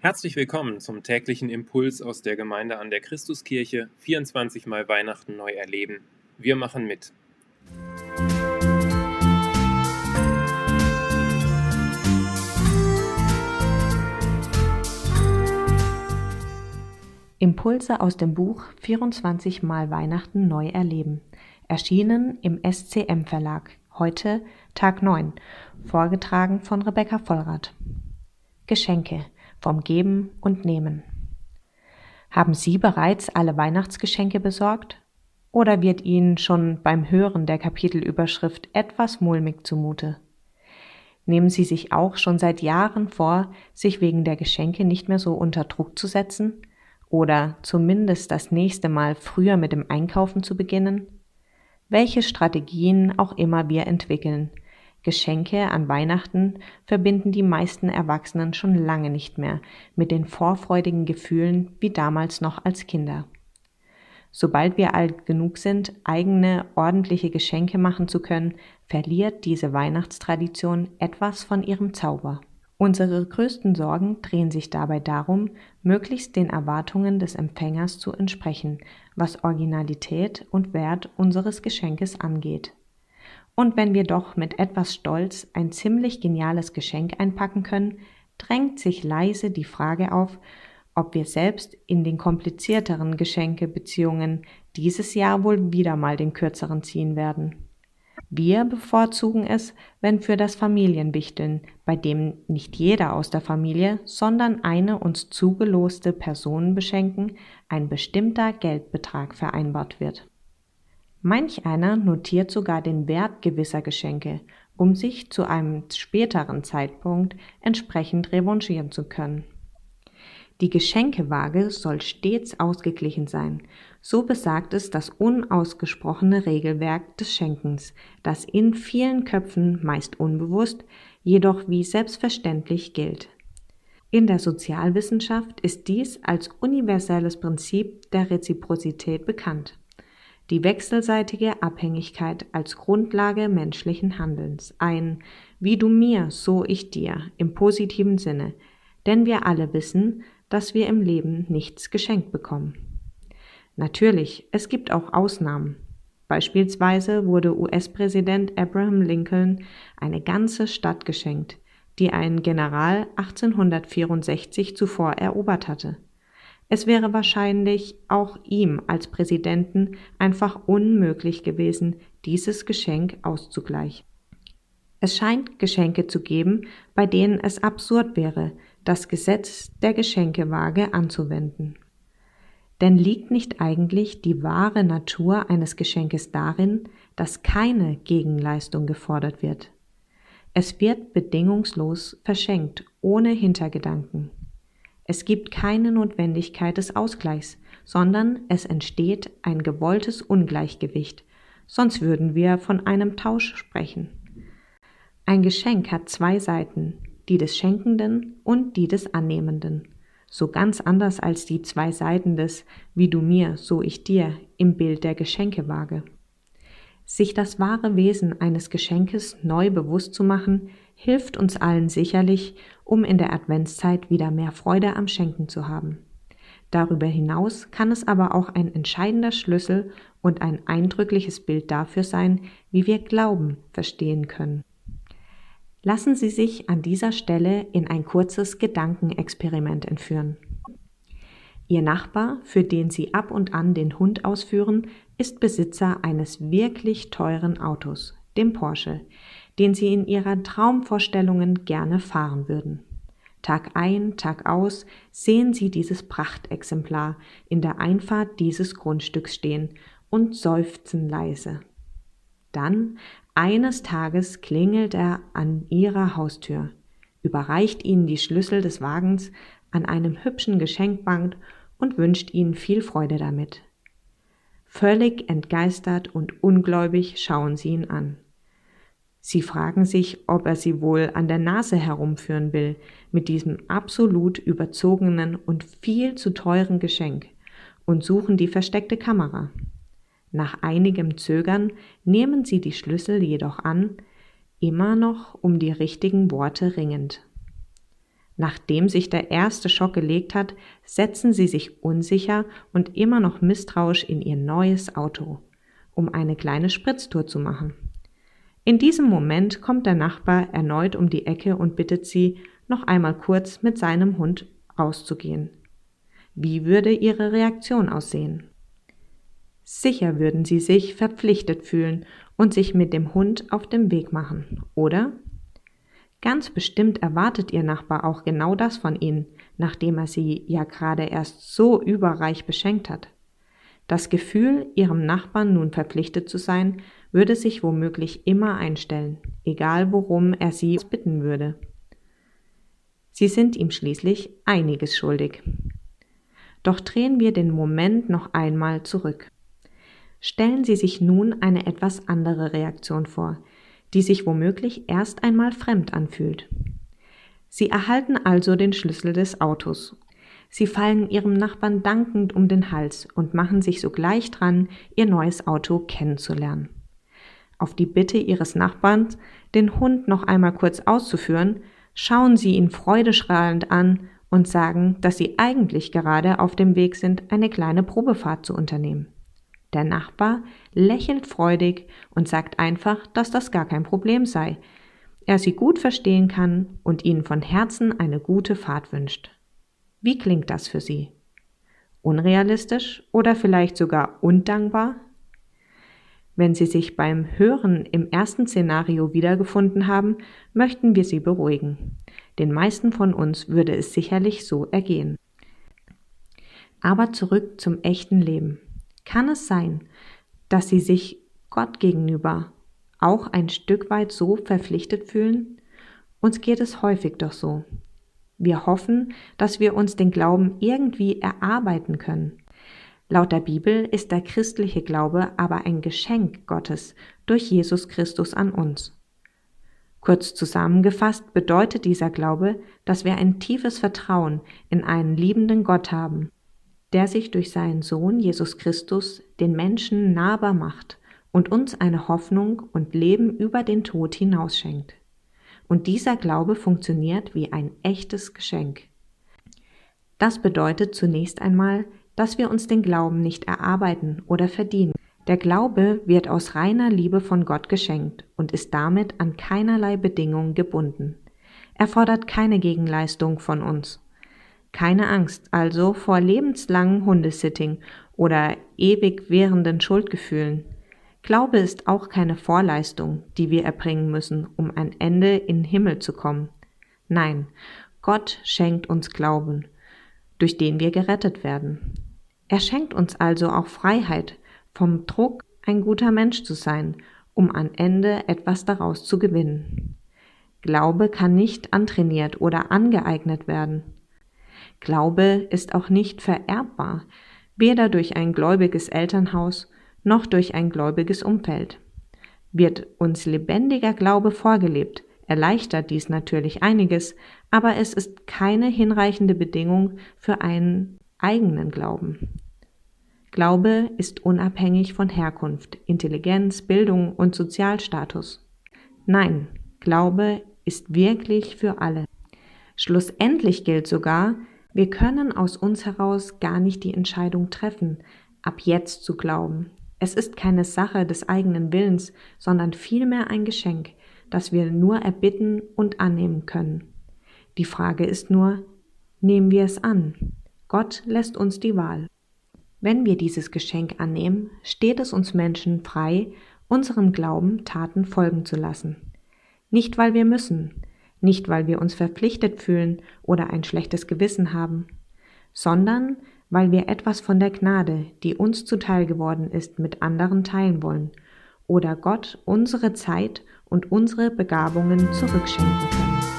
Herzlich willkommen zum täglichen Impuls aus der Gemeinde an der Christuskirche. 24 Mal Weihnachten neu erleben. Wir machen mit. Impulse aus dem Buch 24 Mal Weihnachten neu erleben. Erschienen im SCM Verlag. Heute Tag 9. Vorgetragen von Rebecca Vollrath. Geschenke vom Geben und Nehmen. Haben Sie bereits alle Weihnachtsgeschenke besorgt? Oder wird Ihnen schon beim Hören der Kapitelüberschrift etwas mulmig zumute? Nehmen Sie sich auch schon seit Jahren vor, sich wegen der Geschenke nicht mehr so unter Druck zu setzen? Oder zumindest das nächste Mal früher mit dem Einkaufen zu beginnen? Welche Strategien auch immer wir entwickeln, Geschenke an Weihnachten verbinden die meisten Erwachsenen schon lange nicht mehr mit den vorfreudigen Gefühlen wie damals noch als Kinder. Sobald wir alt genug sind, eigene ordentliche Geschenke machen zu können, verliert diese Weihnachtstradition etwas von ihrem Zauber. Unsere größten Sorgen drehen sich dabei darum, möglichst den Erwartungen des Empfängers zu entsprechen, was Originalität und Wert unseres Geschenkes angeht. Und wenn wir doch mit etwas Stolz ein ziemlich geniales Geschenk einpacken können, drängt sich leise die Frage auf, ob wir selbst in den komplizierteren Geschenkebeziehungen dieses Jahr wohl wieder mal den kürzeren ziehen werden. Wir bevorzugen es, wenn für das Familienwichteln, bei dem nicht jeder aus der Familie, sondern eine uns zugeloste Person beschenken, ein bestimmter Geldbetrag vereinbart wird. Manch einer notiert sogar den Wert gewisser Geschenke, um sich zu einem späteren Zeitpunkt entsprechend revanchieren zu können. Die Geschenkewaage soll stets ausgeglichen sein. So besagt es das unausgesprochene Regelwerk des Schenkens, das in vielen Köpfen meist unbewusst, jedoch wie selbstverständlich gilt. In der Sozialwissenschaft ist dies als universelles Prinzip der Reziprozität bekannt die wechselseitige Abhängigkeit als Grundlage menschlichen Handelns, ein wie du mir, so ich dir im positiven Sinne, denn wir alle wissen, dass wir im Leben nichts geschenkt bekommen. Natürlich, es gibt auch Ausnahmen. Beispielsweise wurde US-Präsident Abraham Lincoln eine ganze Stadt geschenkt, die ein General 1864 zuvor erobert hatte. Es wäre wahrscheinlich auch ihm als Präsidenten einfach unmöglich gewesen, dieses Geschenk auszugleichen. Es scheint Geschenke zu geben, bei denen es absurd wäre, das Gesetz der Geschenkewaage anzuwenden. Denn liegt nicht eigentlich die wahre Natur eines Geschenkes darin, dass keine Gegenleistung gefordert wird? Es wird bedingungslos verschenkt, ohne Hintergedanken. Es gibt keine Notwendigkeit des Ausgleichs, sondern es entsteht ein gewolltes Ungleichgewicht, sonst würden wir von einem Tausch sprechen. Ein Geschenk hat zwei Seiten, die des Schenkenden und die des Annehmenden, so ganz anders als die zwei Seiten des wie du mir, so ich dir im Bild der Geschenkewaage. Sich das wahre Wesen eines Geschenkes neu bewusst zu machen, hilft uns allen sicherlich, um in der Adventszeit wieder mehr Freude am Schenken zu haben. Darüber hinaus kann es aber auch ein entscheidender Schlüssel und ein eindrückliches Bild dafür sein, wie wir Glauben verstehen können. Lassen Sie sich an dieser Stelle in ein kurzes Gedankenexperiment entführen. Ihr Nachbar, für den Sie ab und an den Hund ausführen, ist Besitzer eines wirklich teuren Autos, dem Porsche, den Sie in Ihrer Traumvorstellungen gerne fahren würden. Tag ein, Tag aus sehen Sie dieses Prachtexemplar in der Einfahrt dieses Grundstücks stehen und seufzen leise. Dann eines Tages klingelt er an Ihrer Haustür, überreicht Ihnen die Schlüssel des Wagens an einem hübschen Geschenkband und wünscht ihnen viel Freude damit. Völlig entgeistert und ungläubig schauen sie ihn an. Sie fragen sich, ob er sie wohl an der Nase herumführen will mit diesem absolut überzogenen und viel zu teuren Geschenk und suchen die versteckte Kamera. Nach einigem Zögern nehmen sie die Schlüssel jedoch an, immer noch um die richtigen Worte ringend. Nachdem sich der erste Schock gelegt hat, setzen sie sich unsicher und immer noch misstrauisch in ihr neues Auto, um eine kleine Spritztour zu machen. In diesem Moment kommt der Nachbar erneut um die Ecke und bittet sie, noch einmal kurz mit seinem Hund rauszugehen. Wie würde ihre Reaktion aussehen? Sicher würden sie sich verpflichtet fühlen und sich mit dem Hund auf den Weg machen, oder? Ganz bestimmt erwartet Ihr Nachbar auch genau das von Ihnen, nachdem er Sie ja gerade erst so überreich beschenkt hat. Das Gefühl, Ihrem Nachbarn nun verpflichtet zu sein, würde sich womöglich immer einstellen, egal worum er Sie bitten würde. Sie sind ihm schließlich einiges schuldig. Doch drehen wir den Moment noch einmal zurück. Stellen Sie sich nun eine etwas andere Reaktion vor, die sich womöglich erst einmal fremd anfühlt. Sie erhalten also den Schlüssel des Autos. Sie fallen ihrem Nachbarn dankend um den Hals und machen sich sogleich dran, ihr neues Auto kennenzulernen. Auf die Bitte ihres Nachbarns, den Hund noch einmal kurz auszuführen, schauen sie ihn freudestrahlend an und sagen, dass sie eigentlich gerade auf dem Weg sind, eine kleine Probefahrt zu unternehmen. Der Nachbar lächelt freudig und sagt einfach, dass das gar kein Problem sei, er sie gut verstehen kann und ihnen von Herzen eine gute Fahrt wünscht. Wie klingt das für Sie? Unrealistisch oder vielleicht sogar undankbar? Wenn Sie sich beim Hören im ersten Szenario wiedergefunden haben, möchten wir Sie beruhigen. Den meisten von uns würde es sicherlich so ergehen. Aber zurück zum echten Leben. Kann es sein, dass sie sich Gott gegenüber auch ein Stück weit so verpflichtet fühlen? Uns geht es häufig doch so. Wir hoffen, dass wir uns den Glauben irgendwie erarbeiten können. Laut der Bibel ist der christliche Glaube aber ein Geschenk Gottes durch Jesus Christus an uns. Kurz zusammengefasst bedeutet dieser Glaube, dass wir ein tiefes Vertrauen in einen liebenden Gott haben, der sich durch seinen Sohn Jesus Christus den Menschen nahbar macht und uns eine Hoffnung und Leben über den Tod hinaus schenkt. Und dieser Glaube funktioniert wie ein echtes Geschenk. Das bedeutet zunächst einmal, dass wir uns den Glauben nicht erarbeiten oder verdienen. Der Glaube wird aus reiner Liebe von Gott geschenkt und ist damit an keinerlei Bedingungen gebunden. Er fordert keine Gegenleistung von uns. Keine Angst also vor lebenslangen Hundesitting oder ewig währenden Schuldgefühlen. Glaube ist auch keine Vorleistung, die wir erbringen müssen, um ein Ende in den Himmel zu kommen. Nein, Gott schenkt uns Glauben, durch den wir gerettet werden. Er schenkt uns also auch Freiheit vom Druck, ein guter Mensch zu sein, um am Ende etwas daraus zu gewinnen. Glaube kann nicht antrainiert oder angeeignet werden. Glaube ist auch nicht vererbbar, weder durch ein gläubiges Elternhaus noch durch ein gläubiges Umfeld. Wird uns lebendiger Glaube vorgelebt, erleichtert dies natürlich einiges, aber es ist keine hinreichende Bedingung für einen eigenen Glauben. Glaube ist unabhängig von Herkunft, Intelligenz, Bildung und Sozialstatus. Nein, Glaube ist wirklich für alle. Schlussendlich gilt sogar, wir können aus uns heraus gar nicht die Entscheidung treffen, ab jetzt zu glauben. Es ist keine Sache des eigenen Willens, sondern vielmehr ein Geschenk, das wir nur erbitten und annehmen können. Die Frage ist nur, nehmen wir es an? Gott lässt uns die Wahl. Wenn wir dieses Geschenk annehmen, steht es uns Menschen frei, unserem Glauben Taten folgen zu lassen. Nicht weil wir müssen, nicht weil wir uns verpflichtet fühlen oder ein schlechtes Gewissen haben, sondern weil wir etwas von der Gnade, die uns zuteil geworden ist, mit anderen teilen wollen oder Gott unsere Zeit und unsere Begabungen zurückschenken können.